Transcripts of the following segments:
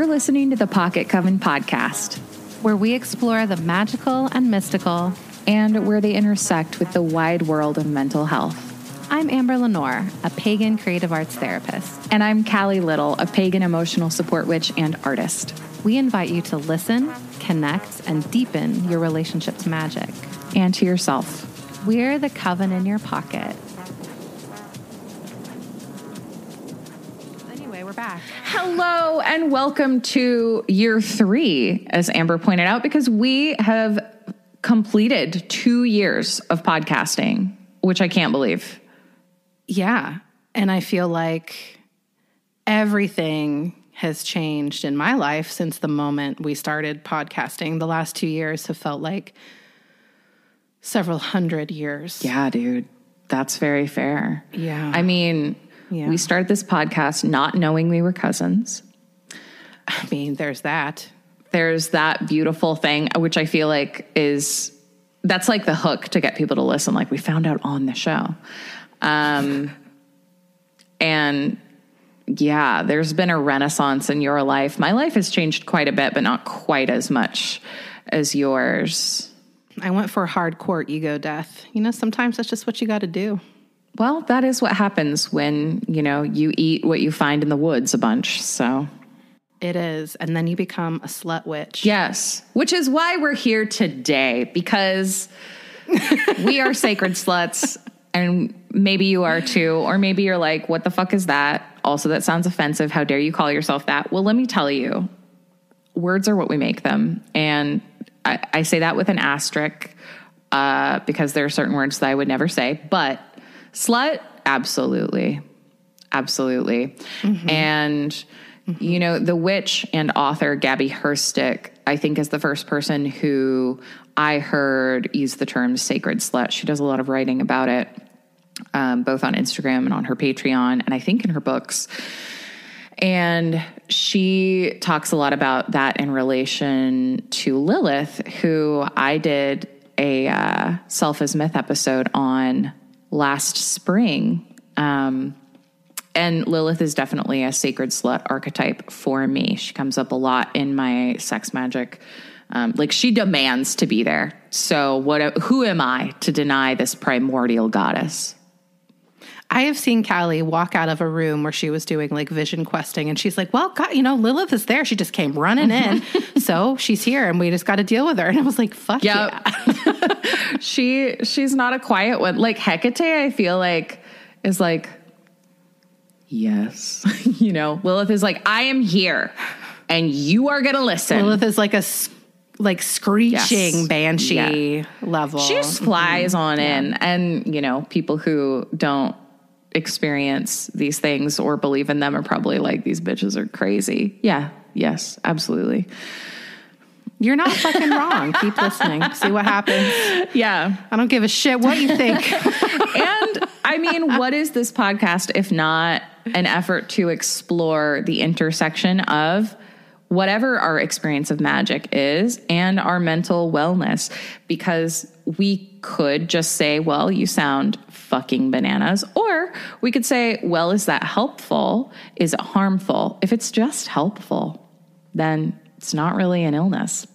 You're listening to the Pocket Coven podcast, where we explore the magical and mystical and where they intersect with the wide world of mental health. I'm Amber Lenore, a pagan creative arts therapist. And I'm Callie Little, a pagan emotional support witch and artist. We invite you to listen, connect, and deepen your relationship to magic and to yourself. We're the coven in your pocket. Anyway, we're back. Hello, and welcome to year three, as Amber pointed out, because we have completed two years of podcasting, which I can't believe. Yeah. And I feel like everything has changed in my life since the moment we started podcasting. The last two years have felt like several hundred years. Yeah, dude. That's very fair. Yeah. I mean, yeah. we started this podcast not knowing we were cousins. I mean, there's that. There's that beautiful thing, which I feel like is that's like the hook to get people to listen. Like we found out on the show. Um, and yeah, there's been a renaissance in your life. My life has changed quite a bit, but not quite as much as yours. I went for a hardcore ego death. You know, sometimes that's just what you got to do. Well, that is what happens when, you know, you eat what you find in the woods a bunch. So it is. And then you become a slut witch. Yes. Which is why we're here today because we are sacred sluts and maybe you are too, or maybe you're like, what the fuck is that? Also, that sounds offensive. How dare you call yourself that? Well, let me tell you, words are what we make them. And I, I say that with an asterisk uh, because there are certain words that I would never say, but slut, absolutely. Absolutely. Mm-hmm. And, mm-hmm. you know, the witch and author Gabby Herstik, I think, is the first person who I heard use the term sacred slut. She does a lot of writing about it um, both on Instagram and on her Patreon, and I think in her books. And she talks a lot about that in relation to Lilith, who I did a uh, Self as Myth episode on last spring. Um, and Lilith is definitely a sacred slut archetype for me. She comes up a lot in my sex magic. Um, like she demands to be there. So what? Who am I to deny this primordial goddess? I have seen Callie walk out of a room where she was doing like vision questing, and she's like, "Well, God, you know, Lilith is there. She just came running in, so she's here, and we just got to deal with her." And I was like, "Fuck yep. yeah!" she she's not a quiet one. Like Hecate, I feel like is like, yes, you know, Lilith is like, "I am here, and you are gonna listen." Lilith is like a like screeching yes. banshee yeah. level. She just flies mm-hmm. on yeah. in, and you know, people who don't experience these things or believe in them are probably like, these bitches are crazy. Yeah, yes, absolutely. You're not fucking wrong. Keep listening. See what happens. Yeah. I don't give a shit what you think. and I mean, what is this podcast if not an effort to explore the intersection of whatever our experience of magic is and our mental wellness? Because we could just say, well, you sound fucking bananas. Or we could say, well, is that helpful? Is it harmful? If it's just helpful, then it's not really an illness.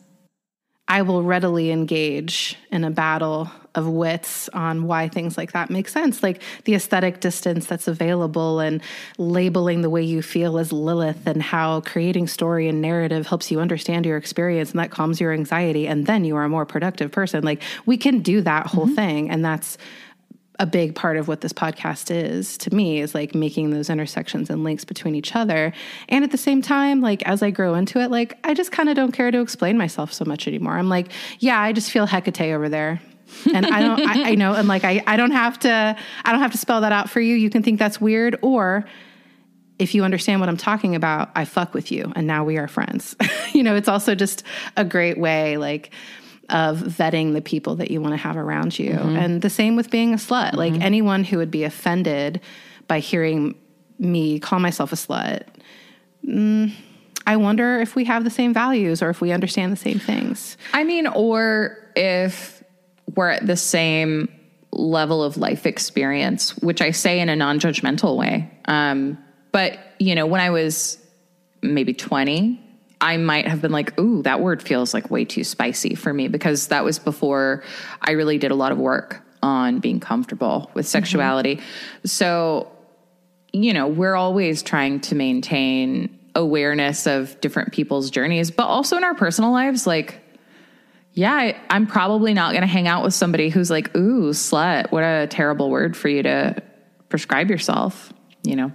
I will readily engage in a battle of wits on why things like that make sense, like the aesthetic distance that's available and labeling the way you feel as Lilith and how creating story and narrative helps you understand your experience and that calms your anxiety and then you are a more productive person. Like we can do that whole mm-hmm. thing and that's a big part of what this podcast is to me is like making those intersections and links between each other. And at the same time, like as I grow into it, like I just kind of don't care to explain myself so much anymore. I'm like, yeah, I just feel Hecate over there. and I don't, I, I know, and like I, I don't have to, I don't have to spell that out for you. You can think that's weird, or if you understand what I'm talking about, I fuck with you, and now we are friends. you know, it's also just a great way, like of vetting the people that you want to have around you. Mm-hmm. And the same with being a slut. Mm-hmm. Like anyone who would be offended by hearing me call myself a slut, mm, I wonder if we have the same values or if we understand the same things. I mean, or if we're at the same level of life experience, which I say in a non judgmental way. Um, but, you know, when I was maybe 20, I might have been like, ooh, that word feels like way too spicy for me because that was before I really did a lot of work on being comfortable with sexuality. Mm-hmm. So, you know, we're always trying to maintain awareness of different people's journeys, but also in our personal lives, like, yeah, I, I'm probably not going to hang out with somebody who's like, ooh, slut. What a terrible word for you to prescribe yourself, you know?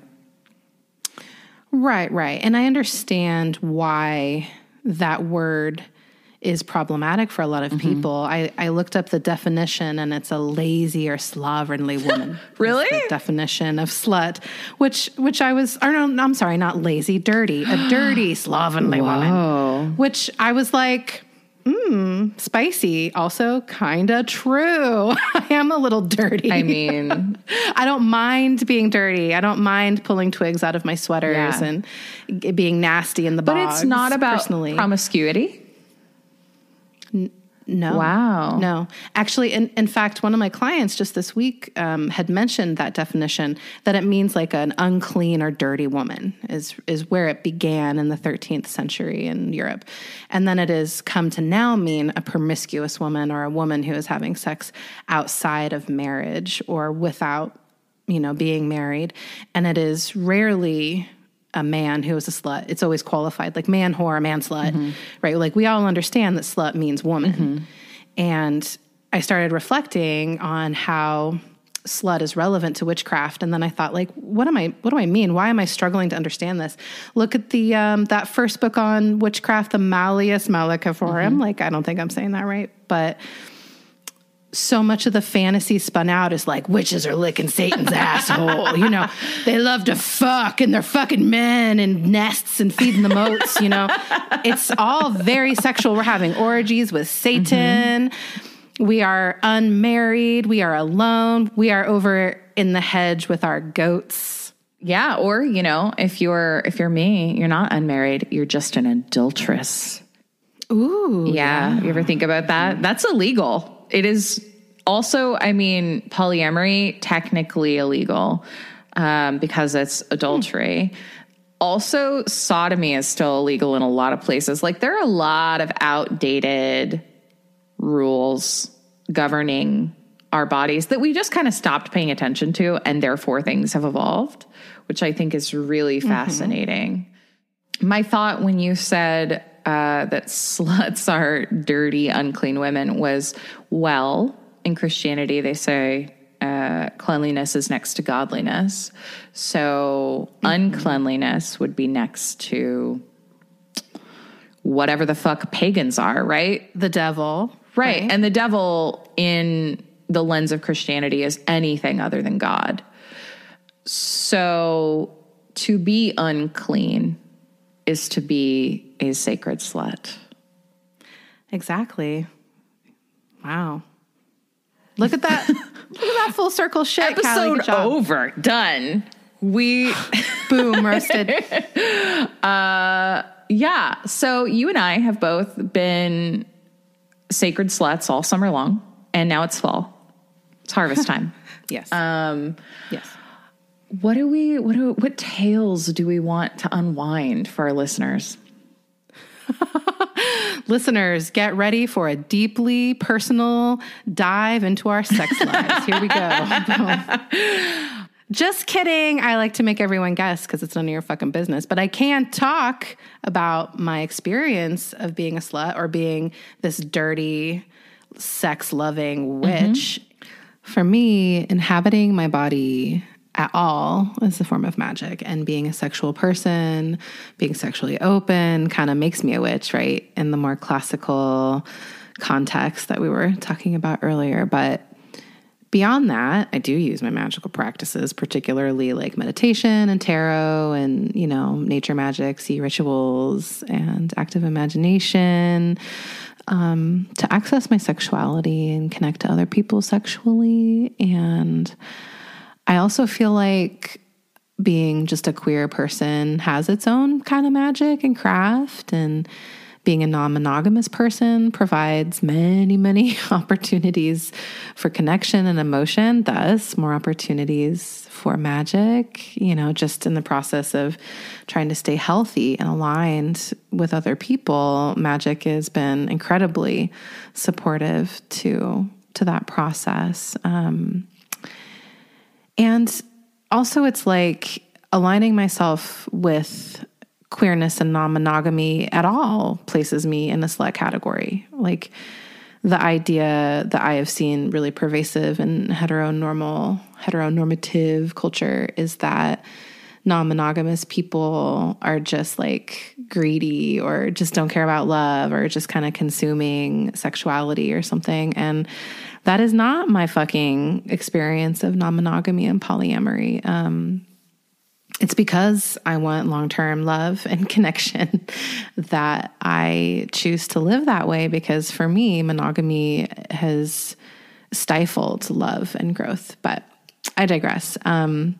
Right, right. And I understand why that word is problematic for a lot of mm-hmm. people. I, I looked up the definition and it's a lazy or slovenly woman. really? definition of slut, which which I was or no, I'm sorry, not lazy, dirty. A dirty, slovenly woman. Which I was like, Mmm, spicy. Also, kind of true. I am a little dirty. I mean, I don't mind being dirty. I don't mind pulling twigs out of my sweaters yeah. and being nasty in the but bogs. But it's not about personally. promiscuity. No. Wow. No. Actually, in, in fact, one of my clients just this week um, had mentioned that definition that it means like an unclean or dirty woman is is where it began in the 13th century in Europe. And then it has come to now mean a promiscuous woman or a woman who is having sex outside of marriage or without, you know, being married. And it is rarely a man who is a slut. It's always qualified like man whore, man slut, mm-hmm. right? Like we all understand that slut means woman. Mm-hmm. And I started reflecting on how slut is relevant to witchcraft and then i thought like what am i what do i mean why am i struggling to understand this look at the um, that first book on witchcraft the malleus maleficarum mm-hmm. like i don't think i'm saying that right but so much of the fantasy spun out is like witches are licking Satan's asshole. You know, they love to fuck and they're fucking men and nests and feeding the moats. You know, it's all very sexual. We're having orgies with Satan. Mm-hmm. We are unmarried. We are alone. We are over in the hedge with our goats. Yeah, or you know, if you're if you're me, you're not unmarried. You're just an adulteress. Ooh, yeah. yeah. You ever think about that? That's illegal it is also, I mean, polyamory technically illegal um, because it's adultery. Hmm. Also, sodomy is still illegal in a lot of places. Like there are a lot of outdated rules governing our bodies that we just kind of stopped paying attention to, and therefore things have evolved, which I think is really mm-hmm. fascinating. Mm-hmm. My thought when you said uh, that sluts are dirty, unclean women was well, in Christianity, they say uh, cleanliness is next to godliness. So uncleanliness would be next to whatever the fuck pagans are, right? The devil. Right. right. And the devil in the lens of Christianity is anything other than God. So to be unclean is to be a sacred slut. Exactly. Wow. Look at that. look at that full circle shit. Episode over. Done. We boom roasted. uh yeah. So you and I have both been sacred sluts all summer long, and now it's fall. It's harvest time. yes. Um yes what do we what do what tales do we want to unwind for our listeners? listeners, get ready for a deeply personal dive into our sex lives. Here we go. Just kidding. I like to make everyone guess because it's none of your fucking business. But I can't talk about my experience of being a slut or being this dirty, sex loving witch. Mm-hmm. For me, inhabiting my body at all as a form of magic. And being a sexual person being sexually open kind of makes me a witch right in the more classical context that we were talking about earlier. But beyond that i do use my magical practices particularly like meditation and tarot and you know nature magic sea rituals and active imagination um, to access my sexuality and connect to other people sexually. And I also feel like being just a queer person has its own kind of magic and craft and being a non monogamous person provides many, many opportunities for connection and emotion, thus, more opportunities for magic, you know, just in the process of trying to stay healthy and aligned with other people. Magic has been incredibly supportive to to that process. Um, and also, it's like aligning myself with queerness and non monogamy at all places me in a slut category. Like the idea that I have seen really pervasive in heteronormal, heteronormative culture is that non monogamous people are just like greedy or just don't care about love or just kind of consuming sexuality or something. And that is not my fucking experience of non monogamy and polyamory. Um, it's because I want long term love and connection that I choose to live that way. Because for me, monogamy has stifled love and growth. But I digress. Um,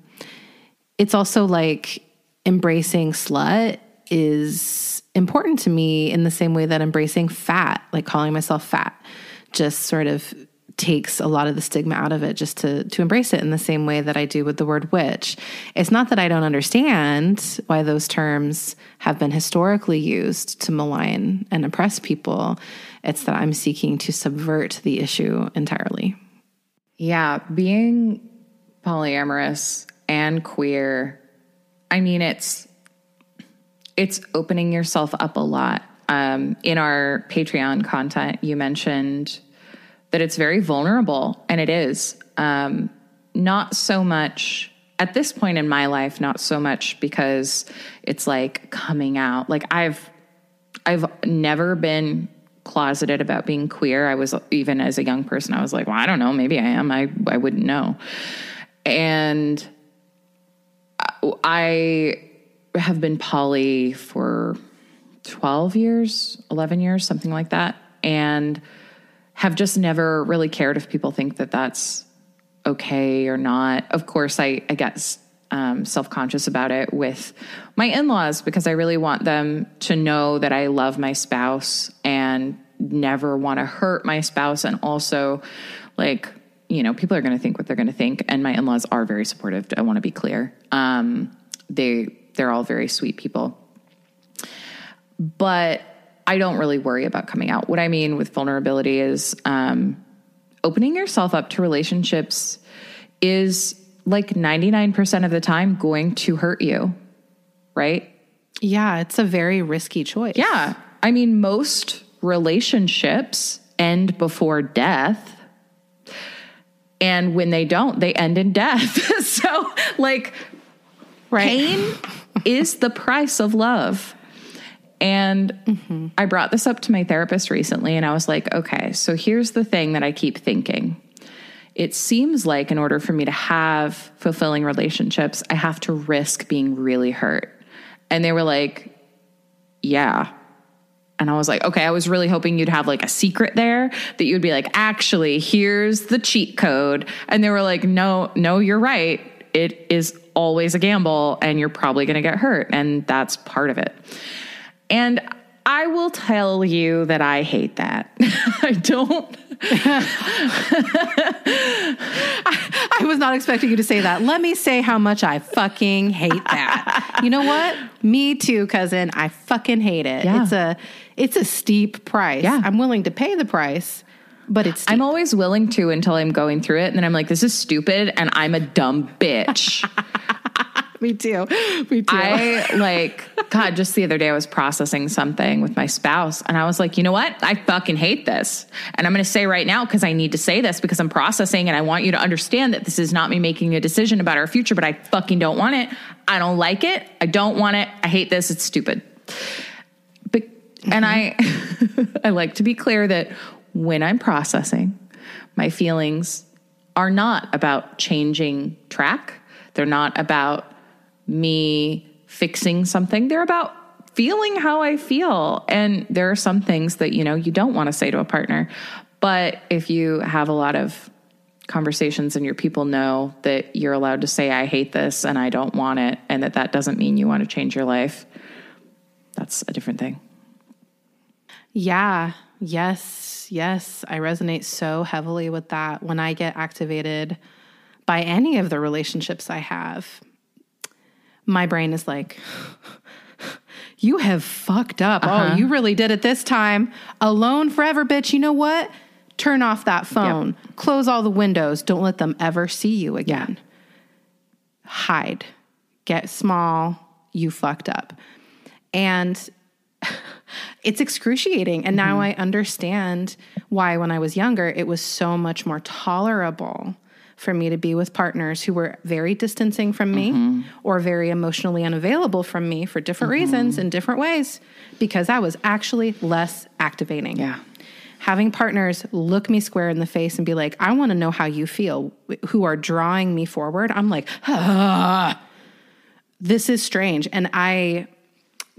it's also like embracing slut is important to me in the same way that embracing fat, like calling myself fat, just sort of takes a lot of the stigma out of it just to to embrace it in the same way that I do with the word witch. It's not that I don't understand why those terms have been historically used to malign and oppress people. It's that I'm seeking to subvert the issue entirely. Yeah, being polyamorous and queer, I mean it's it's opening yourself up a lot. Um, in our Patreon content, you mentioned that it's very vulnerable, and it is. Um, not so much at this point in my life, not so much because it's like coming out. Like I've, I've never been closeted about being queer. I was even as a young person, I was like, well, I don't know, maybe I am. I I wouldn't know. And I have been poly for 12 years, 11 years, something like that. And have just never really cared if people think that that's okay or not. Of course, I, I get um, self conscious about it with my in laws because I really want them to know that I love my spouse and never want to hurt my spouse. And also, like, you know, people are going to think what they're going to think. And my in laws are very supportive. I want to be clear. Um, they, they're all very sweet people. But I don't really worry about coming out. What I mean with vulnerability is um, opening yourself up to relationships is like 99% of the time going to hurt you, right? Yeah, it's a very risky choice. Yeah. I mean, most relationships end before death. And when they don't, they end in death. so, like, right. pain is the price of love. And mm-hmm. I brought this up to my therapist recently, and I was like, okay, so here's the thing that I keep thinking. It seems like in order for me to have fulfilling relationships, I have to risk being really hurt. And they were like, yeah. And I was like, okay, I was really hoping you'd have like a secret there that you'd be like, actually, here's the cheat code. And they were like, no, no, you're right. It is always a gamble and you're probably going to get hurt. And that's part of it. And I will tell you that I hate that. I don't. I, I, was not expecting you to say that. Let me say how much I fucking hate that. you know what? Me too, cousin. I fucking hate it. Yeah. It's a it's a steep price. Yeah. I'm willing to pay the price. But it's steep. I'm always willing to until I'm going through it and then I'm like this is stupid and I'm a dumb bitch. Me too. Me too. I like, God, just the other day I was processing something with my spouse and I was like, you know what? I fucking hate this. And I'm going to say right now because I need to say this because I'm processing and I want you to understand that this is not me making a decision about our future, but I fucking don't want it. I don't like it. I don't want it. I hate this. It's stupid. But, and I, I like to be clear that when I'm processing, my feelings are not about changing track. They're not about me fixing something. They're about feeling how I feel. And there are some things that, you know, you don't want to say to a partner. But if you have a lot of conversations and your people know that you're allowed to say, I hate this and I don't want it, and that that doesn't mean you want to change your life, that's a different thing. Yeah. Yes. Yes. I resonate so heavily with that when I get activated by any of the relationships I have. My brain is like, you have fucked up. Oh, uh-huh. you really did it this time. Alone forever, bitch. You know what? Turn off that phone. Close all the windows. Don't let them ever see you again. Hide. Get small. You fucked up. And it's excruciating. And now mm-hmm. I understand why, when I was younger, it was so much more tolerable for me to be with partners who were very distancing from me or very emotionally unavailable from me for different reasons in different ways because I was actually less activating. Yeah. Having partners look me square in the face and be like, I want to know how you feel, who are drawing me forward. I'm like, ah, this is strange. And I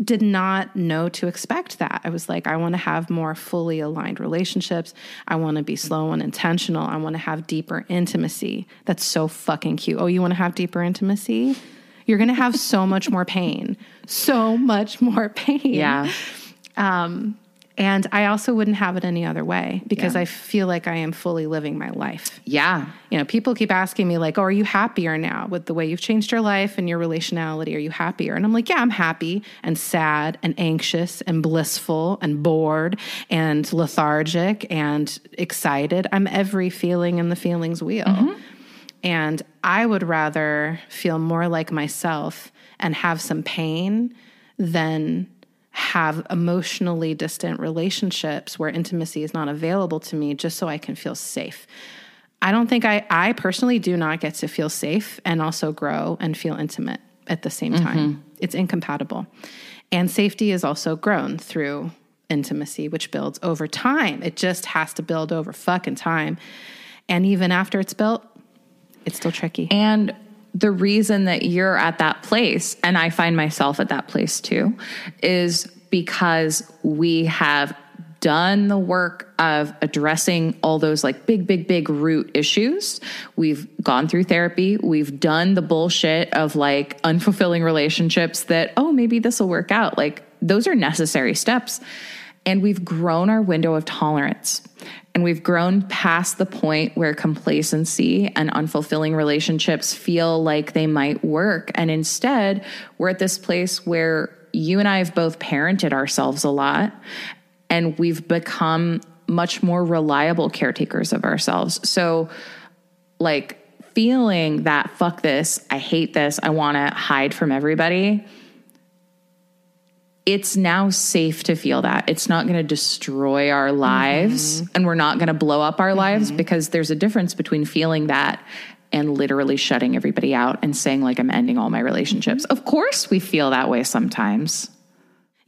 did not know to expect that. I was like, I want to have more fully aligned relationships. I want to be slow and intentional. I want to have deeper intimacy. That's so fucking cute. Oh, you want to have deeper intimacy? You're going to have so much more pain. So much more pain. Yeah. Um, And I also wouldn't have it any other way because Yeah. I feel like I am fully living my life. Yeah. You know, people keep asking me, like, oh, are you happier now with the way you've changed your life and your relationality? Are you happier? And I'm like, yeah, I'm happy and sad and anxious and blissful and bored and lethargic and excited. I'm every feeling in the feelings wheel. Mm-hmm. And I would rather feel more like myself and have some pain than have emotionally distant relationships where intimacy is not available to me just so I can feel safe. I don't think I, I personally do not get to feel safe and also grow and feel intimate at the same mm-hmm. time. It's incompatible. And safety is also grown through intimacy, which builds over time. It just has to build over fucking time. And even after it's built, it's still tricky. And the reason that you're at that place, and I find myself at that place too, is because we have done the work of addressing all those like big, big, big root issues. We've gone through therapy. We've done the bullshit of like unfulfilling relationships that, oh, maybe this will work out. Like those are necessary steps. And we've grown our window of tolerance. And we've grown past the point where complacency and unfulfilling relationships feel like they might work. And instead, we're at this place where you and I have both parented ourselves a lot and we've become much more reliable caretakers of ourselves. So, like, feeling that fuck this, I hate this, I want to hide from everybody it's now safe to feel that. It's not going to destroy our lives mm-hmm. and we're not going to blow up our lives mm-hmm. because there's a difference between feeling that and literally shutting everybody out and saying, like, I'm ending all my relationships. Mm-hmm. Of course, we feel that way sometimes.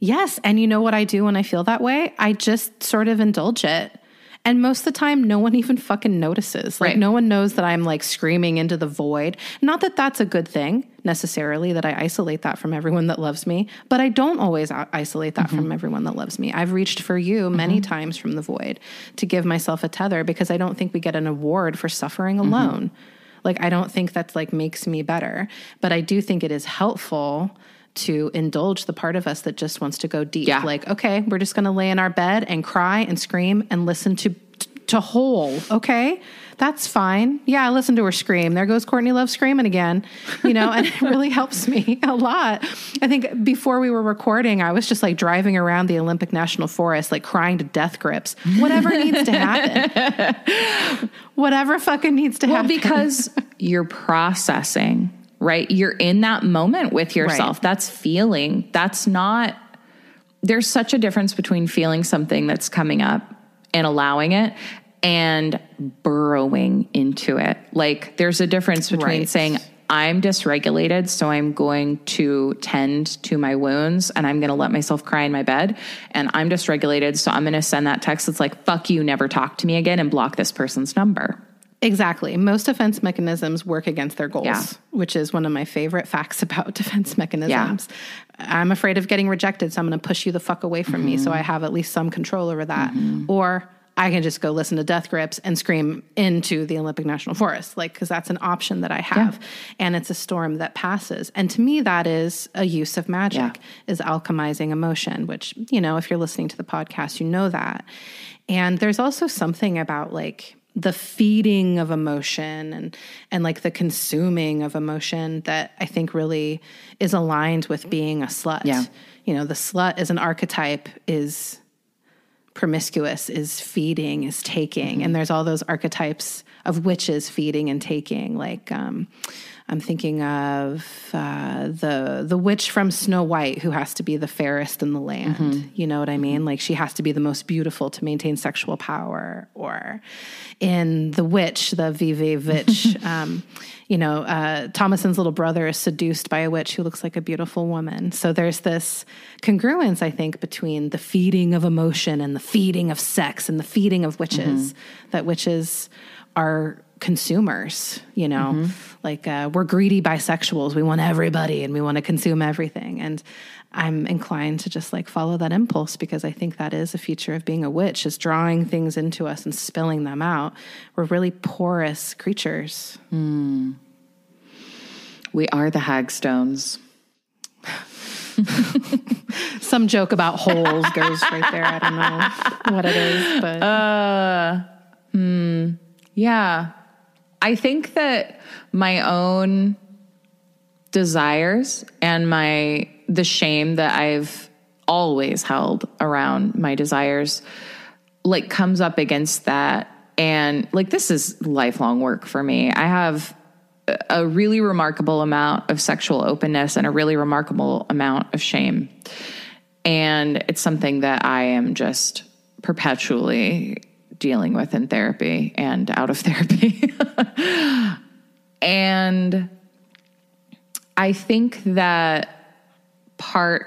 Yes. And you know what I do when I feel that way? I just sort of indulge it. And most of the time, no one even fucking notices. Like, Right. no one knows that I'm like screaming into the void. Not that that's a good thing necessarily, that I isolate that from everyone that loves me, but I don't always isolate that from mm-hmm. everyone that loves me. I've reached for you mm-hmm. many times from the void to give myself a tether because I don't think we get an award for suffering mm-hmm. alone. Like, I don't think that's like makes me better, but I do think it is helpful to indulge the part of us that just wants to go deep. Yeah. Like, okay, we're just going to lay in our bed and cry and scream and listen to to Hole. Okay, that's fine. Yeah, I listen to her scream. There goes Courtney Love screaming again. You know, and it really helps me a lot. I think before we were recording, I was just like driving around the Olympic National Forest, like crying to death grips. Whatever needs to happen. Whatever fucking needs to Well, happen. because you're processing, right? You're in that moment with yourself. Right. That's feeling. That's not, there's such a difference between feeling something that's coming up and allowing it and burrowing into it. Like, there's a difference between Right. saying, I'm dysregulated, so I'm going to tend to my wounds and I'm going to let myself cry in my bed. And I'm dysregulated, so I'm going to send that text that's like, fuck you, never talk to me again, and block this person's number. Exactly. Most defense mechanisms work against their goals, Yeah. which is one of my favorite facts about defense mechanisms. I'm afraid of getting rejected, so I'm going to push you the fuck away from me so mm-hmm. I have at least some control over that. Mm-hmm. Or I can just go listen to Death Grips and scream into the Olympic National Forest, like, because that's an option that I have. Yeah. And it's a storm that passes. And to me, that is a use of magic, yeah. is alchemizing emotion, which, you know, if you're listening to the podcast, you know that. And there's also something about like, the feeding of emotion and and like the consuming of emotion that I think really is aligned with being a slut. Yeah. You know, the slut as an archetype is promiscuous is feeding is taking mm-hmm. and there's all those archetypes of witches feeding and taking like um, i'm thinking of uh, the the witch from snow white who has to be the fairest in the land mm-hmm. you know what i mean like she has to be the most beautiful to maintain sexual power or in the witch the vive witch um, you know, uh, Thomasin's little brother is seduced by a witch who looks like a beautiful woman. So there's this congruence, I think, between the feeding of emotion and the feeding of sex and the feeding of witches, mm-hmm. that witches are consumers, you know, mm-hmm. like uh, we're greedy bisexuals. We want everybody and we want to consume everything. And I'm inclined to just like follow that impulse because I think that is a feature of being a witch is drawing things into us and spilling them out. We're really porous creatures. Mm. We are the hagstones. Some joke about holes goes right there. I don't know what it is, but uh, hmm, yeah. I think that my own desires and my the shame that I've always held around my desires like comes up against that and like this is lifelong work for me. I have a really remarkable amount of sexual openness and a really remarkable amount of shame. And it's something that I am just perpetually dealing with in therapy and out of therapy. and I think that part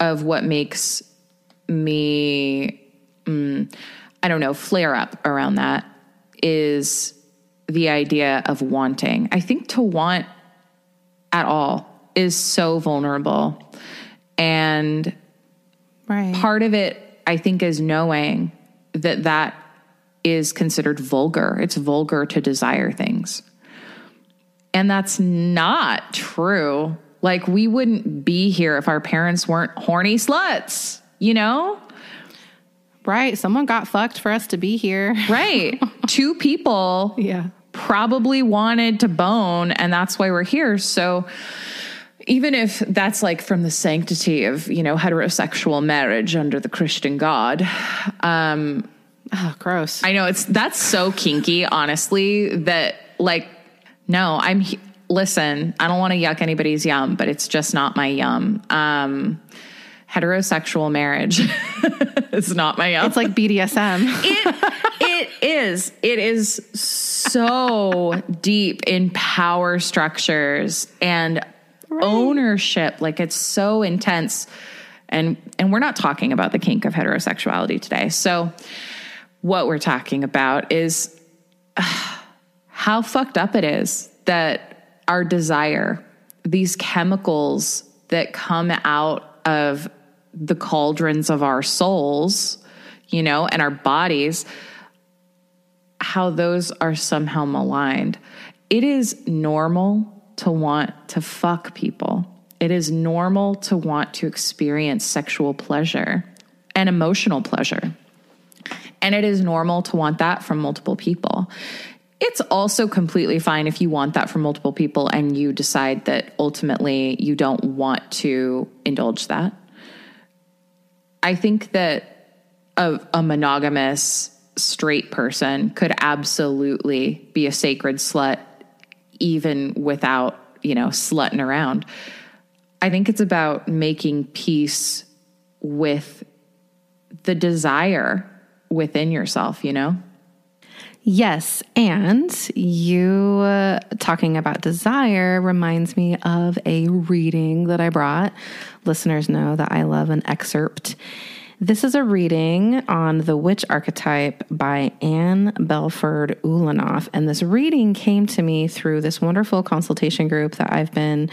of what makes me, mm, I don't know, flare up around that is the idea of wanting. I think to want at all is so vulnerable. And right. part of it, I think, is knowing that that is considered vulgar. It's vulgar to desire things. And that's not true. Like, we wouldn't be here if our parents weren't horny sluts, you know? Right. Someone got fucked for us to be here. Right. Two people. Yeah. Probably wanted to bone, and that's why we're here. So, even if that's like from the sanctity of, you know, heterosexual marriage under the Christian God, um, oh, gross. I know it's that's so kinky, honestly, that like, no, I'm listen, I don't want to yuck anybody's yum, but it's just not my yum. Um, heterosexual marriage is not my yum. It's like BDSM. it it is. It is so deep in power structures and right. ownership. Like it's so intense. And and we're not talking about the kink of heterosexuality today. So what we're talking about is uh, how fucked up it is that our desire, these chemicals that come out of the cauldrons of our souls, you know, and our bodies, how those are somehow maligned. It is normal to want to fuck people. It is normal to want to experience sexual pleasure and emotional pleasure. And it is normal to want that from multiple people. It's also completely fine if you want that from multiple people and you decide that ultimately you don't want to indulge that. I think that a, a monogamous straight person could absolutely be a sacred slut even without, you know, slutting around. I think it's about making peace with the desire within yourself, you know? Yes. And you uh, talking about desire reminds me of a reading that I brought. Listeners know that I love an excerpt. This is a reading on the witch archetype by Ann Belford Ulanov. And this reading came to me through this wonderful consultation group that I've been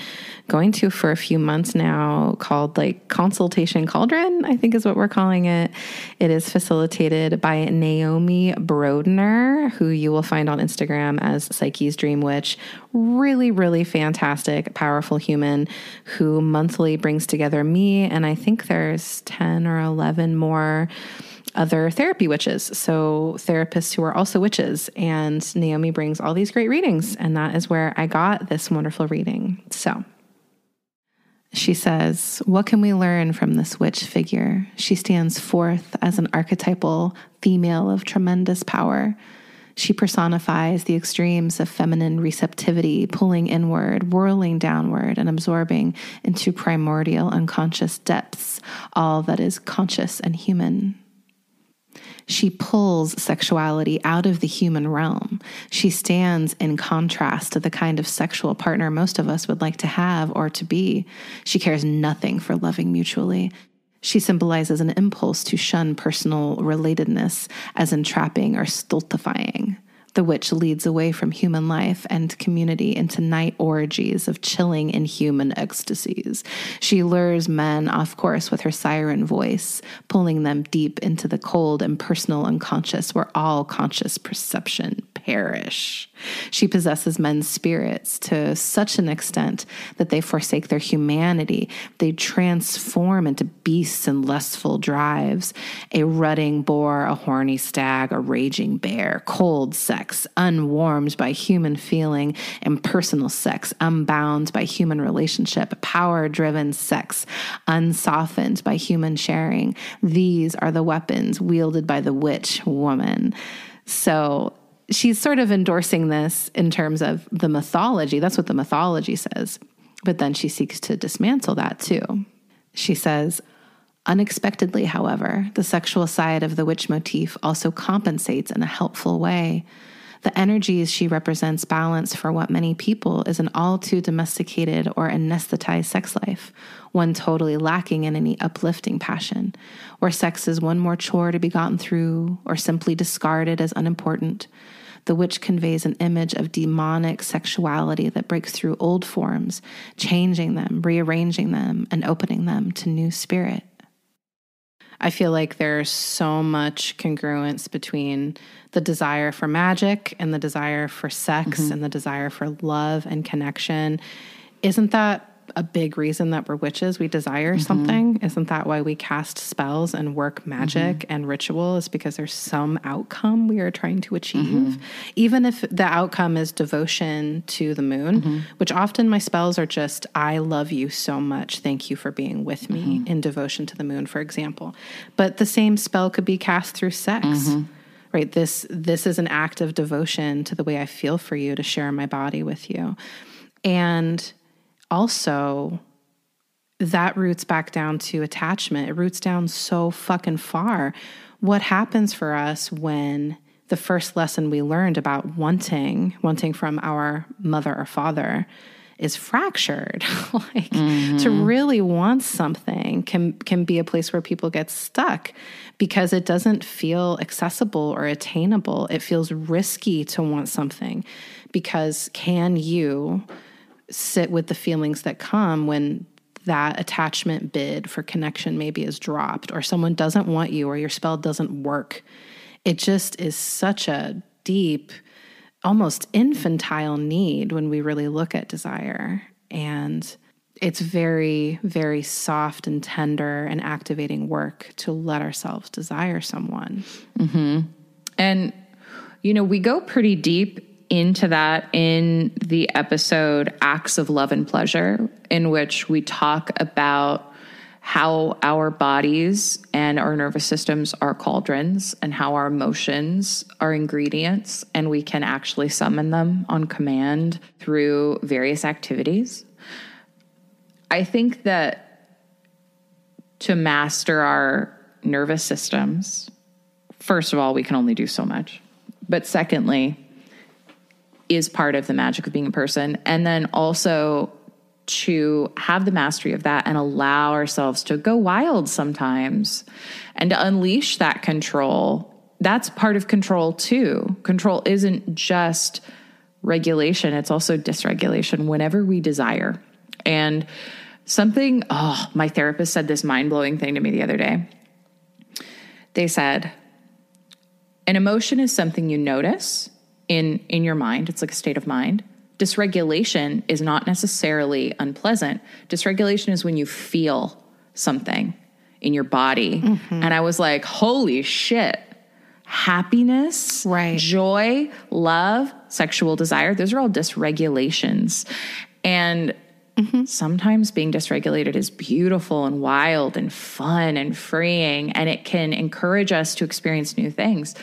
going to for a few months now called like Consultation Cauldron, I think is what we're calling it. It is facilitated by Naomi Brodner, who you will find on Instagram as Psyche's Dream Witch. Really, really fantastic, powerful human who monthly brings together me and I think there's 10 or 11 more other therapy witches. So, therapists who are also witches. And Naomi brings all these great readings. And that is where I got this wonderful reading. So, she says, What can we learn from this witch figure? She stands forth as an archetypal female of tremendous power. She personifies the extremes of feminine receptivity, pulling inward, whirling downward, and absorbing into primordial unconscious depths all that is conscious and human. She pulls sexuality out of the human realm. She stands in contrast to the kind of sexual partner most of us would like to have or to be. She cares nothing for loving mutually. She symbolizes an impulse to shun personal relatedness as entrapping or stultifying. The witch leads away from human life and community into night orgies of chilling inhuman ecstasies. She lures men off course with her siren voice, pulling them deep into the cold and personal unconscious where all conscious perception perish. She possesses men's spirits to such an extent that they forsake their humanity. They transform into beasts and lustful drives a rutting boar, a horny stag, a raging bear, cold sex, unwarmed by human feeling, impersonal sex, unbound by human relationship, power driven sex, unsoftened by human sharing. These are the weapons wielded by the witch woman. So she's sort of endorsing this in terms of the mythology. That's what the mythology says. But then she seeks to dismantle that too. She says, Unexpectedly, however, the sexual side of the witch motif also compensates in a helpful way. The energies she represents balance for what many people is an all too domesticated or anesthetized sex life, one totally lacking in any uplifting passion, where sex is one more chore to be gotten through or simply discarded as unimportant. The witch conveys an image of demonic sexuality that breaks through old forms, changing them, rearranging them, and opening them to new spirit. I feel like there's so much congruence between the desire for magic and the desire for sex mm-hmm. and the desire for love and connection. Isn't that a big reason that we're witches. We desire mm-hmm. something. Isn't that why we cast spells and work magic mm-hmm. and ritual? Is because there's some outcome we are trying to achieve. Mm-hmm. Even if the outcome is devotion to the moon, mm-hmm. which often my spells are just, I love you so much. Thank you for being with me mm-hmm. in devotion to the moon, for example. But the same spell could be cast through sex mm-hmm. right this this is an act of devotion to the way i feel for you to share my body with you and also that roots back down to attachment. It roots down so fucking far. What happens for us when the first lesson we learned about wanting, wanting from our mother or father, is fractured. like mm-hmm. to really want something can can be a place where people get stuck because it doesn't feel accessible or attainable. It feels risky to want something because can you sit with the feelings that come when that attachment bid for connection maybe is dropped or someone doesn't want you or your spell doesn't work. It just is such a deep, almost infantile need when we really look at desire. And it's very, very soft and tender and activating work to let ourselves desire someone. Mm-hmm. And, you know, we go pretty deep into that in the episode Acts of Love and Pleasure, in which we talk about how our bodies and our nervous systems are cauldrons and how our emotions are ingredients, and we can actually summon them on command through various activities. I think that to master our nervous systems, first of all, we can only do so much. But secondly, is part of the magic of being a person. And then also to have the mastery of that and allow ourselves to go wild sometimes and to unleash that control. That's part of control too. Control isn't just regulation, it's also dysregulation whenever we desire. And something, oh, my therapist said this mind blowing thing to me the other day. They said, an emotion is something you notice in, in your mind, it's like a state of mind dysregulation is not necessarily unpleasant. Dysregulation is when you feel something in your body. Mm-hmm. And I was like, holy shit. Happiness, right. joy, love, sexual desire, those are all dysregulations. And Mm-hmm. Sometimes being dysregulated is beautiful and wild and fun and freeing, and it can encourage us to experience new things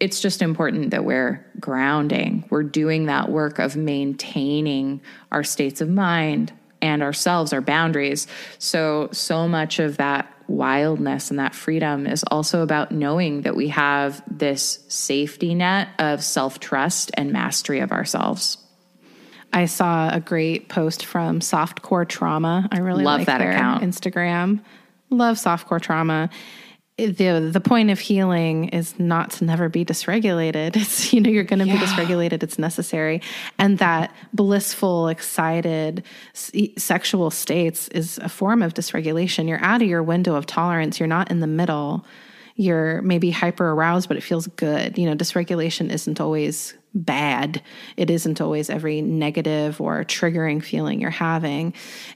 it's just important that we're grounding. We're doing that work of maintaining our states of mind and ourselves, our boundaries. So, so much of that wildness and that freedom is also about knowing that we have this safety net of self trust and mastery of ourselves. I saw a great post from Softcore Trauma. I really love like that account. Instagram. Love Softcore Trauma the the point of healing is not to never be dysregulated. It's you know you're going to yeah. be dysregulated. It's necessary, and that blissful, excited sexual states is a form of dysregulation. You're out of your window of tolerance. You're not in the middle. You're maybe hyper aroused, but it feels good. You know, dysregulation isn't always bad. It isn't always every negative or triggering feeling you're having.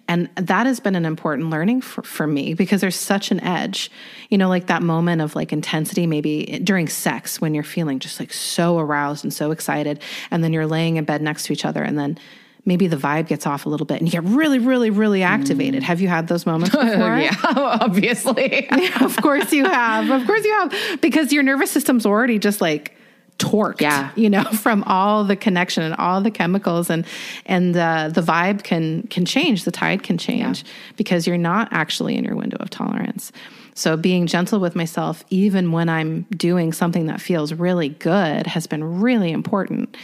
And that has been an important learning for, for me because there's such an edge, you know, like that moment of like intensity, maybe during sex when you're feeling just like so aroused and so excited. And then you're laying in bed next to each other and then maybe the vibe gets off a little bit and you get really, really, really activated. Mm. Have you had those moments before? yeah, obviously. yeah, of course you have. Of course you have. Because your nervous system's already just like torqued, yeah. you know, from all the connection and all the chemicals and and uh, the vibe can can change, the tide can change yeah. because you're not actually in your window of tolerance. So being gentle with myself, even when I'm doing something that feels really good, has been really important.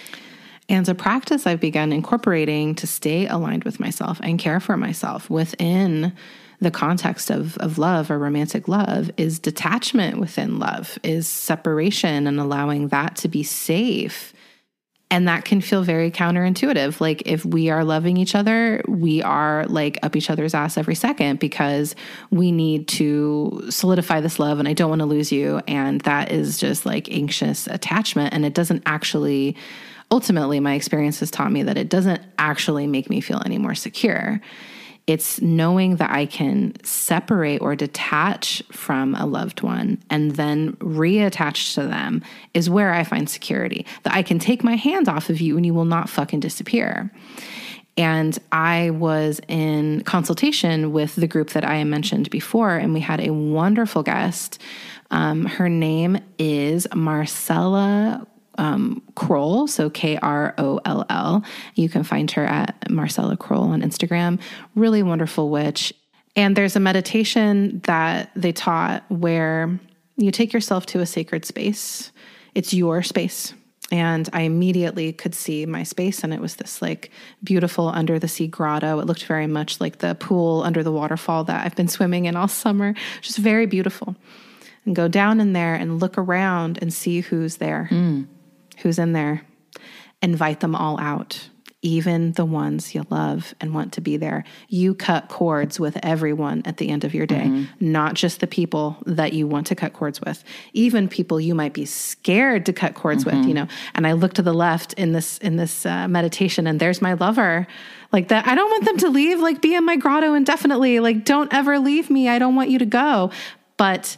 And a practice I've begun incorporating to stay aligned with myself and care for myself within the context of, of love or romantic love is detachment within love, is separation and allowing that to be safe. And that can feel very counterintuitive. Like if we are loving each other, we are like up each other's ass every second because we need to solidify this love and I don't want to lose you. And that is just like anxious attachment. And it doesn't actually, ultimately, my experience has taught me that it doesn't actually make me feel any more secure. It's knowing that I can separate or detach from a loved one and then reattach to them is where I find security. That I can take my hand off of you and you will not fucking disappear. And I was in consultation with the group that I mentioned before, and we had a wonderful guest. Um, her name is Marcella um, Kroll, so K R O L L. You can find her at Marcella Kroll on Instagram. Really wonderful witch. And there's a meditation that they taught where you take yourself to a sacred space. It's your space. And I immediately could see my space, and it was this like beautiful under the sea grotto. It looked very much like the pool under the waterfall that I've been swimming in all summer. Just very beautiful. And go down in there and look around and see who's there. Mm who's in there. Invite them all out, even the ones you love and want to be there. You cut cords with everyone at the end of your day, mm-hmm. not just the people that you want to cut cords with, even people you might be scared to cut cords mm-hmm. with, you know. And I look to the left in this in this uh, meditation and there's my lover. Like that I don't want them to leave, like be in my grotto indefinitely. Like don't ever leave me. I don't want you to go. But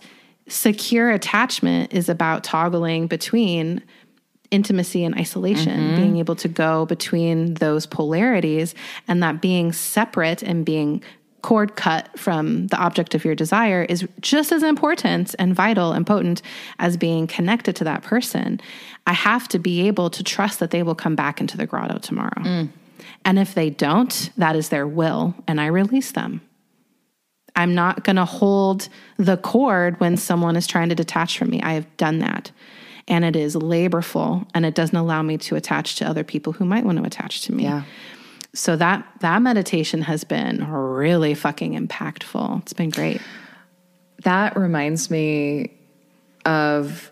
secure attachment is about toggling between intimacy and isolation, mm-hmm. being able to go between those polarities, and that being separate and being cord cut from the object of your desire is just as important and vital and potent as being connected to that person. I have to be able to trust that they will come back into the grotto tomorrow. Mm. And if they don't, that is their will, and I release them. I'm not going to hold the cord when someone is trying to detach from me. I have done that and it is laborful and it doesn't allow me to attach to other people who might want to attach to me. Yeah. so that that meditation has been really fucking impactful. It's been great. That reminds me of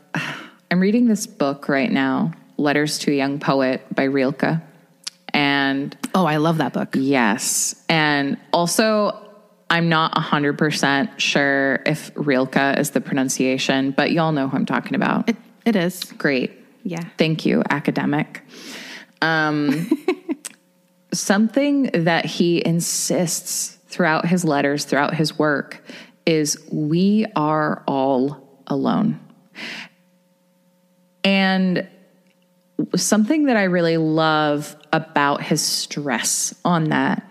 I'm reading this book right now, Letters to a Young Poet by Rilke. And Oh, I love that book. yes, and also I'm not 100% sure if Rilke is the pronunciation, but y'all know who I'm talking about. It, it is. Great. Yeah. Thank you, academic. Um, something that he insists throughout his letters, throughout his work, is we are all alone. And something that I really love about his stress on that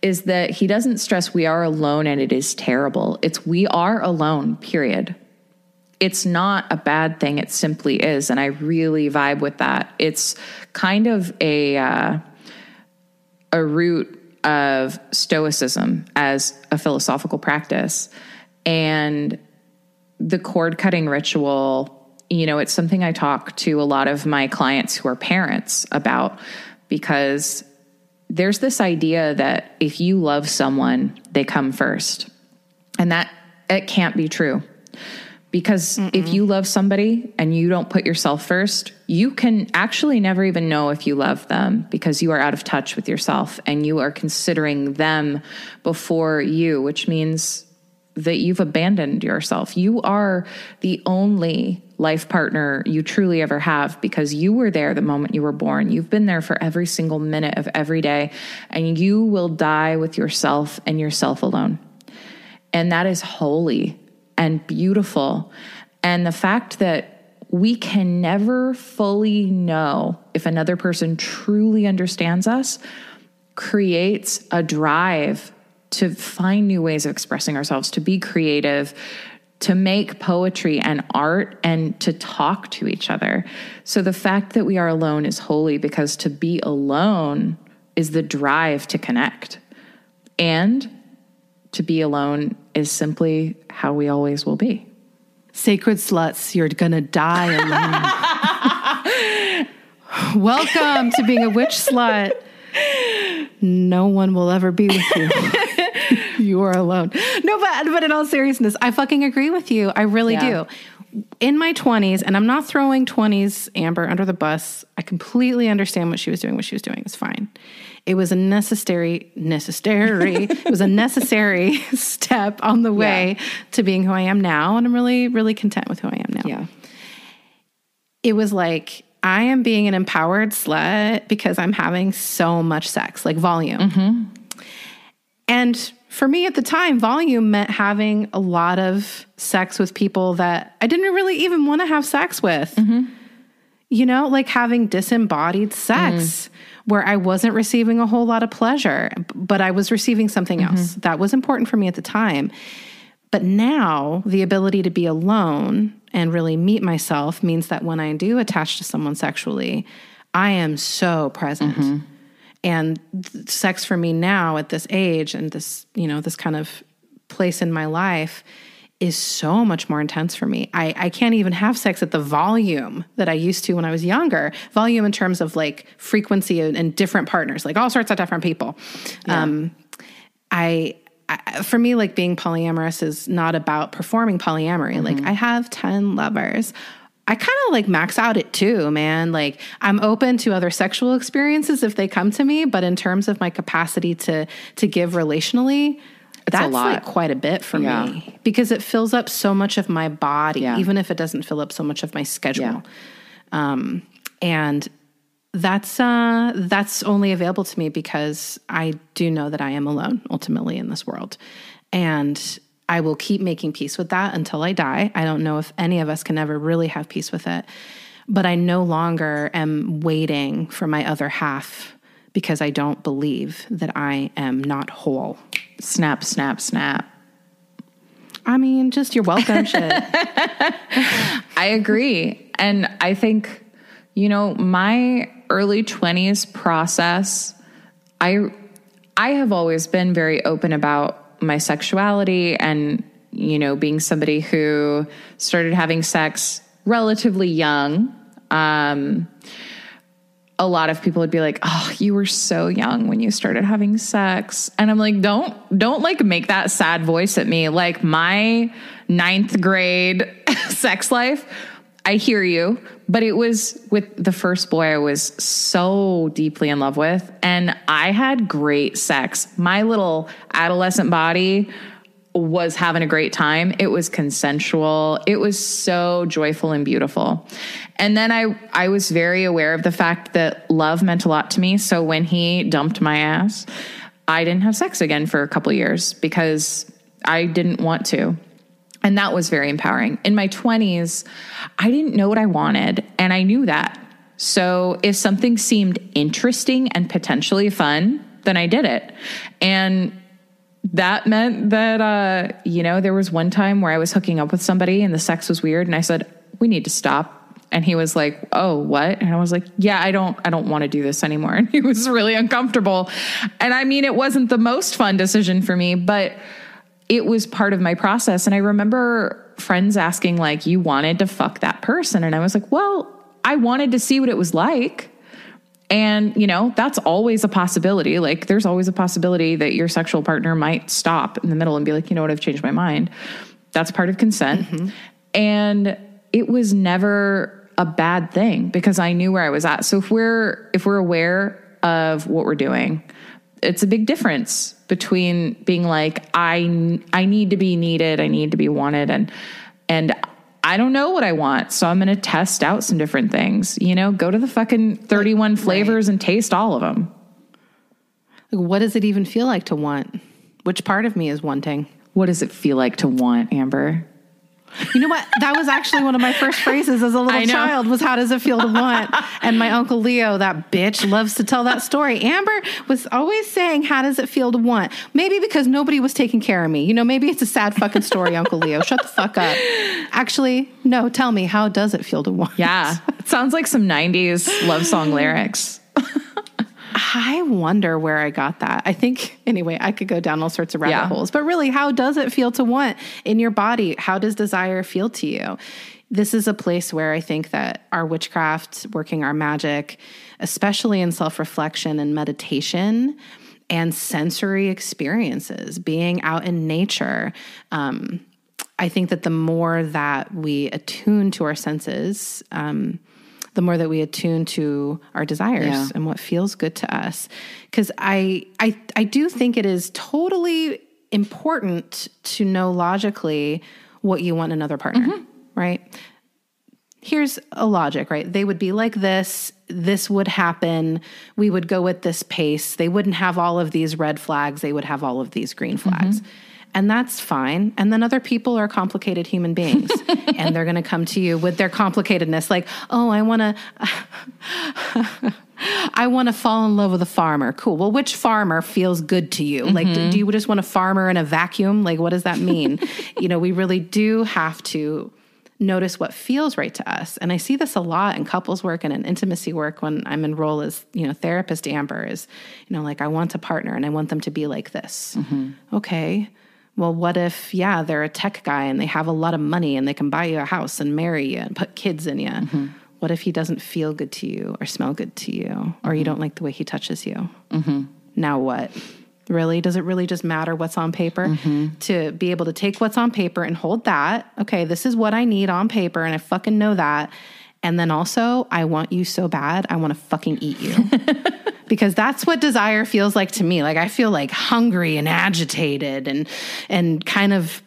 is that he doesn't stress we are alone and it is terrible. It's we are alone, period it's not a bad thing. It simply is, and I really vibe with that. It's kind of a uh, a root of Stoicism as a philosophical practice, and the cord cutting ritual. You know, it's something I talk to a lot of my clients who are parents about because there's this idea that if you love someone, they come first, and that it can't be true because Mm-mm. if you love somebody and you don't put yourself first, you can actually never even know if you love them because you are out of touch with yourself and you are considering them before you, which means that you've abandoned yourself. You are the only life partner you truly ever have because you were there the moment you were born. You've been there for every single minute of every day, and you will die with yourself and yourself alone. And that is holy and beautiful. And the fact that we can never fully know if another person truly understands us creates a drive to find new ways of expressing ourselves, to be creative, to make poetry and art, and to talk to each other. So the fact that we are alone is holy because to be alone is the drive to connect. And to be alone is simply how we always will be. Sacred sluts, you're gonna die alone. Welcome to being a witch slut. No one will ever be with you. you are alone. No, but but in all seriousness, I fucking agree with you. I really yeah. do. In my 20s, and I'm not throwing 20s Amber under the bus. I completely understand what she was doing. What she was doing is fine. It was a necessary, necessary, it was a necessary step on the way yeah. to being who I am now. And I'm really, really content with who I am now. Yeah. It was like, I am being an empowered slut because I'm having so much sex, like volume. Mm-hmm. And for me at the time, volume meant having a lot of sex with people that I didn't really even want to have sex with. Mm-hmm. You know, like having disembodied sex. Mm where I wasn't receiving a whole lot of pleasure, but I was receiving something mm-hmm. else that was important for me at the time. But now the ability to be alone and really meet myself means that when I do attach to someone sexually, I am so present. Mm-hmm. And sex for me now at this age and this, you know, this kind of place in my life is so much more intense for me. I, I can't even have sex at the volume that I used to when I was younger. Volume in terms of like frequency and, and different partners, like all sorts of different people. Yeah. Um, I, I, for me, like being polyamorous is not about performing polyamory. Mm-hmm. Like I have 10 lovers. I kind of like max out it too, man. Like I'm open to other sexual experiences if they come to me, but in terms of my capacity to to give relationally, it's That's like quite a bit for yeah. me because it fills up so much of my body, yeah. even if it doesn't fill up so much of my schedule. Yeah. Um, and that's uh, that's only available to me because I do know that I am alone ultimately in this world, and I will keep making peace with that until I die. I don't know if any of us can ever really have peace with it, but I no longer am waiting for my other half because I don't believe that I am not whole. Snap, snap, snap. I mean, just you're welcome shit. I agree. And I think, you know, my early 20s process, I I have always been very open about my sexuality and, you know, being somebody who started having sex relatively young. Um, a lot of people would be like, "Oh, you were so young when you started having sex," and I'm like, "Don't don't like make that sad voice at me." Like my ninth grade sex life, I hear you, but it was with the first boy I was so deeply in love with, and I had great sex. My little adolescent body was having a great time. It was consensual. It was so joyful and beautiful. And then I I was very aware of the fact that love meant a lot to me. So when he dumped my ass, I didn't have sex again for a couple years because I didn't want to. And that was very empowering. In my 20s, I didn't know what I wanted, and I knew that. So if something seemed interesting and potentially fun, then I did it. And that meant that uh, you know there was one time where i was hooking up with somebody and the sex was weird and i said we need to stop. And he was like oh what? And i was like yeah i don't i don't want to do this anymore. And he was really uncomfortable. And i mean it wasn't the most fun decision for me but it was part of my process. And i remember friends asking like you wanted to fuck that person? And i was like well i wanted to see what it was like and, you know, that's always a possibility. Like, there's always a possibility that your sexual partner might stop in the middle and be like, you know what, I've changed my mind. That's part of consent. Mm-hmm. And it was never a bad thing because I knew where I was at. So if we're if we're aware of what we're doing, it's a big difference between being like I I need to be needed, I need to be wanted and and I don't know what I want. So I'm going to test out some different things. You know, go to the fucking 31 flavors right. and taste all of them. Like, what does it even feel like to want? Which part of me is wanting? What does it feel like to want, Amber? You know what? That was actually one of my first phrases as a little child was how does it feel to want? And my uncle Leo, that bitch, loves to tell that story. Amber was always saying, How does it feel to want? Maybe because nobody was taking care of me. You know, maybe it's a sad fucking story, Uncle Leo. Shut the fuck up. Actually, no, tell me, how does it feel to want? Yeah. It sounds like some 90s love song lyrics. I wonder where I got that. I think, anyway, I could go down all sorts of rabbit yeah. holes, but really, how does it feel to want in your body? How does desire feel to you? This is a place where I think that our witchcraft, working our magic, especially in self reflection and meditation, and sensory experiences, being out in nature. Um, I think that the more that we attune to our senses, um, the more that we attune to our desires yeah. and what feels good to us. Because I, I, I do think it is totally important to know logically what you want another partner, mm-hmm. right? Here's a logic, right? They would be like this. This would happen. We would go at this pace. They wouldn't have all of these red flags. They would have all of these green flags. Mm-hmm and that's fine. And then other people are complicated human beings, and they're going to come to you with their complicatedness, like, oh, I want to. I want to fall in love with a farmer. Cool. Well, which farmer feels good to you? Mm-hmm. Like, do, do, you just want a farmer in a vacuum? Like, what does that mean? you know, we really do have to notice what feels right to us. And I see this a lot in couples work and in intimacy work when I'm in role as, you know, therapist Amber is, you know, like I want a partner and I want them to be like this. Mm-hmm. Okay well, what if, yeah, they're a tech guy and they have a lot of money and they can buy you a house and marry you and put kids in you? Mm-hmm. What if he doesn't feel good to you or smell good to you or mm-hmm. you don't like the way he touches you? Mm-hmm. Now what? Really? Does it really just matter what's on paper? Mm-hmm. To be able to take what's on paper and hold that, okay, this is what I need on paper and I fucking know that. And then also, I want you so bad, I want to fucking eat you. because that's what desire feels like to me. Like I feel like hungry and agitated and and kind of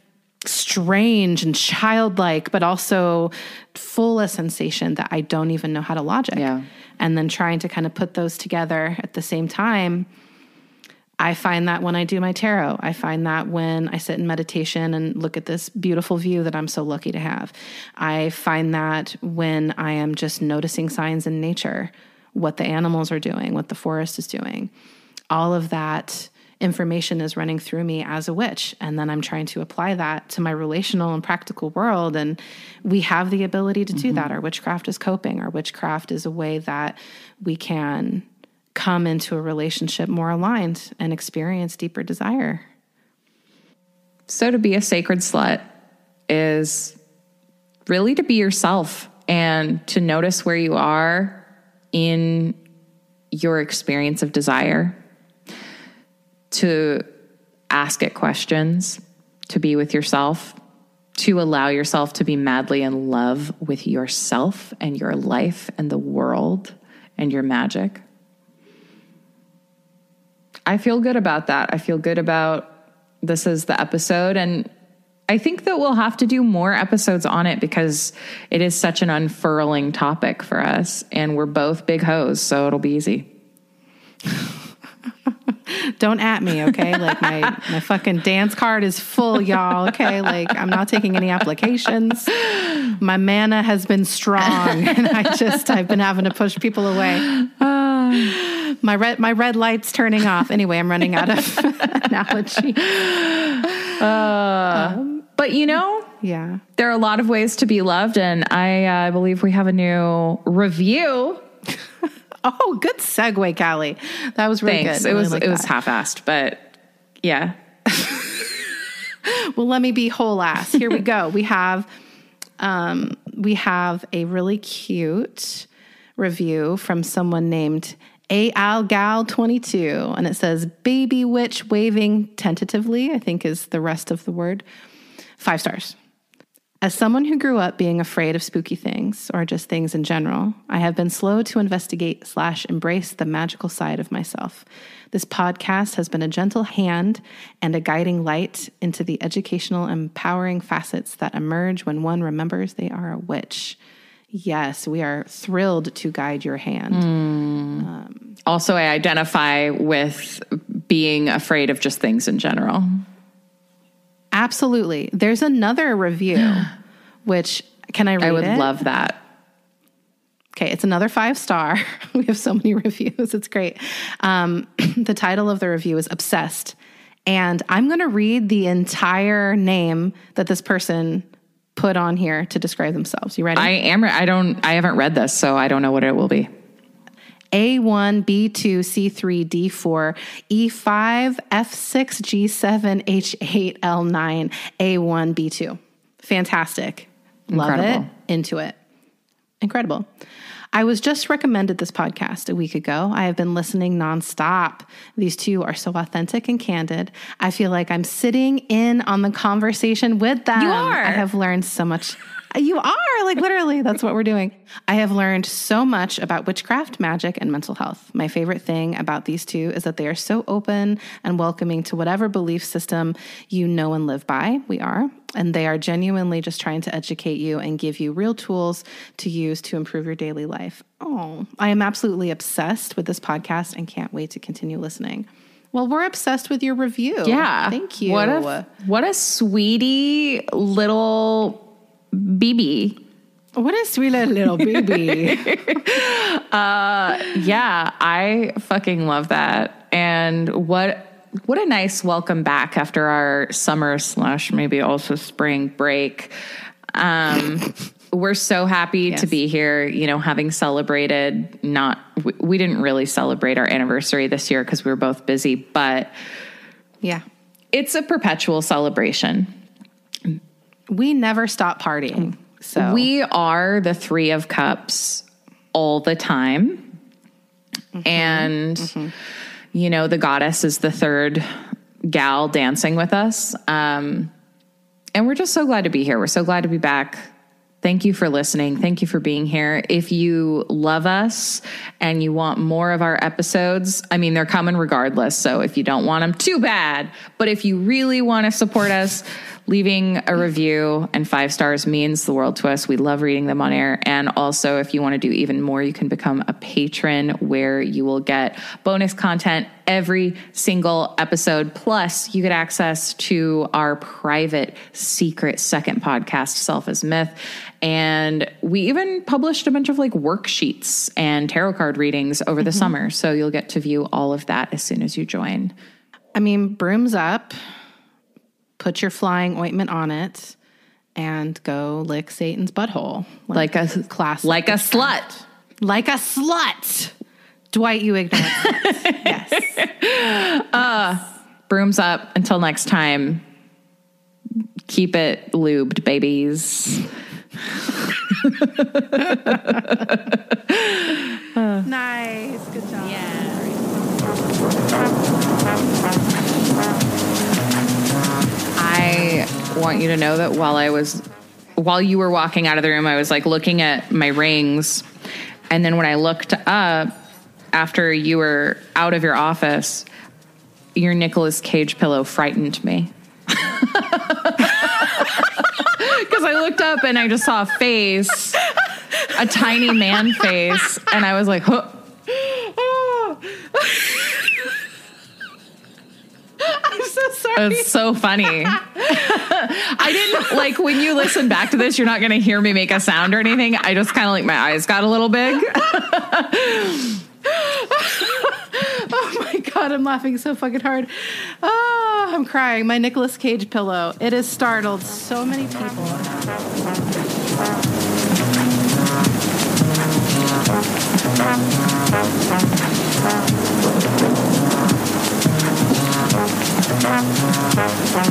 strange and childlike, but also full of sensation that I don't even know how to logic. Yeah. And then trying to kind of put those together at the same time. I find that when I do my tarot, I find that when I sit in meditation and look at this beautiful view that I'm so lucky to have. I find that when I am just noticing signs in nature what the animals are doing, what the forest is doing. All of that information is running through me as a witch. And then I'm trying to apply that to my relational and practical world. And we have the ability to do mm-hmm. that. Our witchcraft is coping, our witchcraft is a way that we can come into a relationship more aligned and experience deeper desire. So, to be a sacred slut is really to be yourself and to notice where you are in your experience of desire, to ask it questions, to be with yourself, to allow yourself to be madly in love with yourself and your life and the world and your magic. I feel good about that. I feel good about this is the episode. And I think that we'll have to do more episodes on it because it is such an unfurling topic for us. And we're both big hoes, so it'll be easy. Don't at me, okay? Like my my fucking dance card is full, y'all. Okay, like I'm not taking any applications. My mana has been strong, and I just I've been having to push people away. My red my red light's turning off. Anyway, I'm running out of analogy. But you know, Yeah. there are a lot of ways to be loved. And I uh, believe we have a new review. Oh, good segue, Callie. That was really Thanks. good. It really was like it was half assed, but yeah. Well, let me be whole ass. Here we go. We have um, we have a really cute review from someone named Al Gal 22 and it says baby witch waving tentatively, I think is the rest of the word. 5 stars. As someone who grew up being afraid of spooky things, or just things in general, I have been slow to investigate slash embrace the magical side of myself. This podcast has been a gentle hand and a guiding light into the educational, empowering facets that emerge when one remembers they are a witch. Yes, we are thrilled to guide your hand. Also, I identify with being afraid of just things in general. Absolutely. There's another review, which can I read I would it? love that. Okay, it's another five star. we have so many reviews. It's great. Um, the title of the review is Obsessed. And I'm going to read the entire name that this person put on here to describe themselves. You ready? I am. re- I don't. I haven't read this, so I don't know what it will be. A1, B2, C3, D4, E5, F6, G7, H8, L9, A1, B2. Fantastic. Love Incredible. it. Into it. Incredible. I was just recommended this podcast a week ago. I have been listening nonstop. These two are so authentic and candid. I feel like I'm sitting in on the conversation with them. You are. I have learned so much. You are, like literally, that's what we're doing. I have learned so much about witchcraft, magic, and mental health. My favorite thing about these two is that they are so open and welcoming to whatever belief system you know and live by. We are. And they are genuinely just trying to educate you and give you real tools to use to improve your daily life. Oh, I am absolutely obsessed with this podcast and can't wait to continue listening. Well, we're obsessed with your review. Yeah. Thank you. What a what a sweetie little BB. what a sweet little baby. Yeah, I fucking love that. And what what a nice welcome back after our summer slash maybe also spring break. Um, we're so happy to be here. You know, having celebrated not we, we didn't really celebrate our anniversary this year because we were both busy, but yeah. it's a perpetual celebration. We never stop partying. So We are the three of cups all the time. And, you know, the goddess is the third gal dancing with us. Um, and we're just so glad to be here. We're so glad to be back. Thank you for listening. Thank you for being here. If you love us and you want more of our episodes, I mean, they're coming regardless. So if you don't want them, too bad. But if you really want to support us, leaving a review and five stars means the world to us. We love reading them on air. And also, if you want to do even more, you can become a patron where you will get bonus content every single episode. Plus, you get access to our private secret second podcast, Self as Myth. And we even published a bunch of like worksheets and tarot card readings over the mm-hmm. summer. So you'll get to view all of that as soon as you join. I mean, brooms up, put your flying ointment on it, and go lick Satan's butthole. Like a class. like a slut. like a slut. Dwight, you ignorant. slut. yes. Uh, brooms up until next time. Keep it lubed, babies. nice. Good job. I want you to know that while I was while you were walking out of the room, I was like looking at my rings. And then when I looked up after you were out of your office, your Nicolas Cage pillow frightened me. Because I looked up and I just saw a face, a tiny man face, and I was like, huh. Oh. I'm so sorry. It's so funny. I didn't like when you listen back to this, you're not going to hear me make a sound or anything. I just kind of like my eyes got a little big. Oh my god, I'm laughing so fucking hard. Oh, I'm crying. My Nicolas Cage pillow. It has startled so many people. Música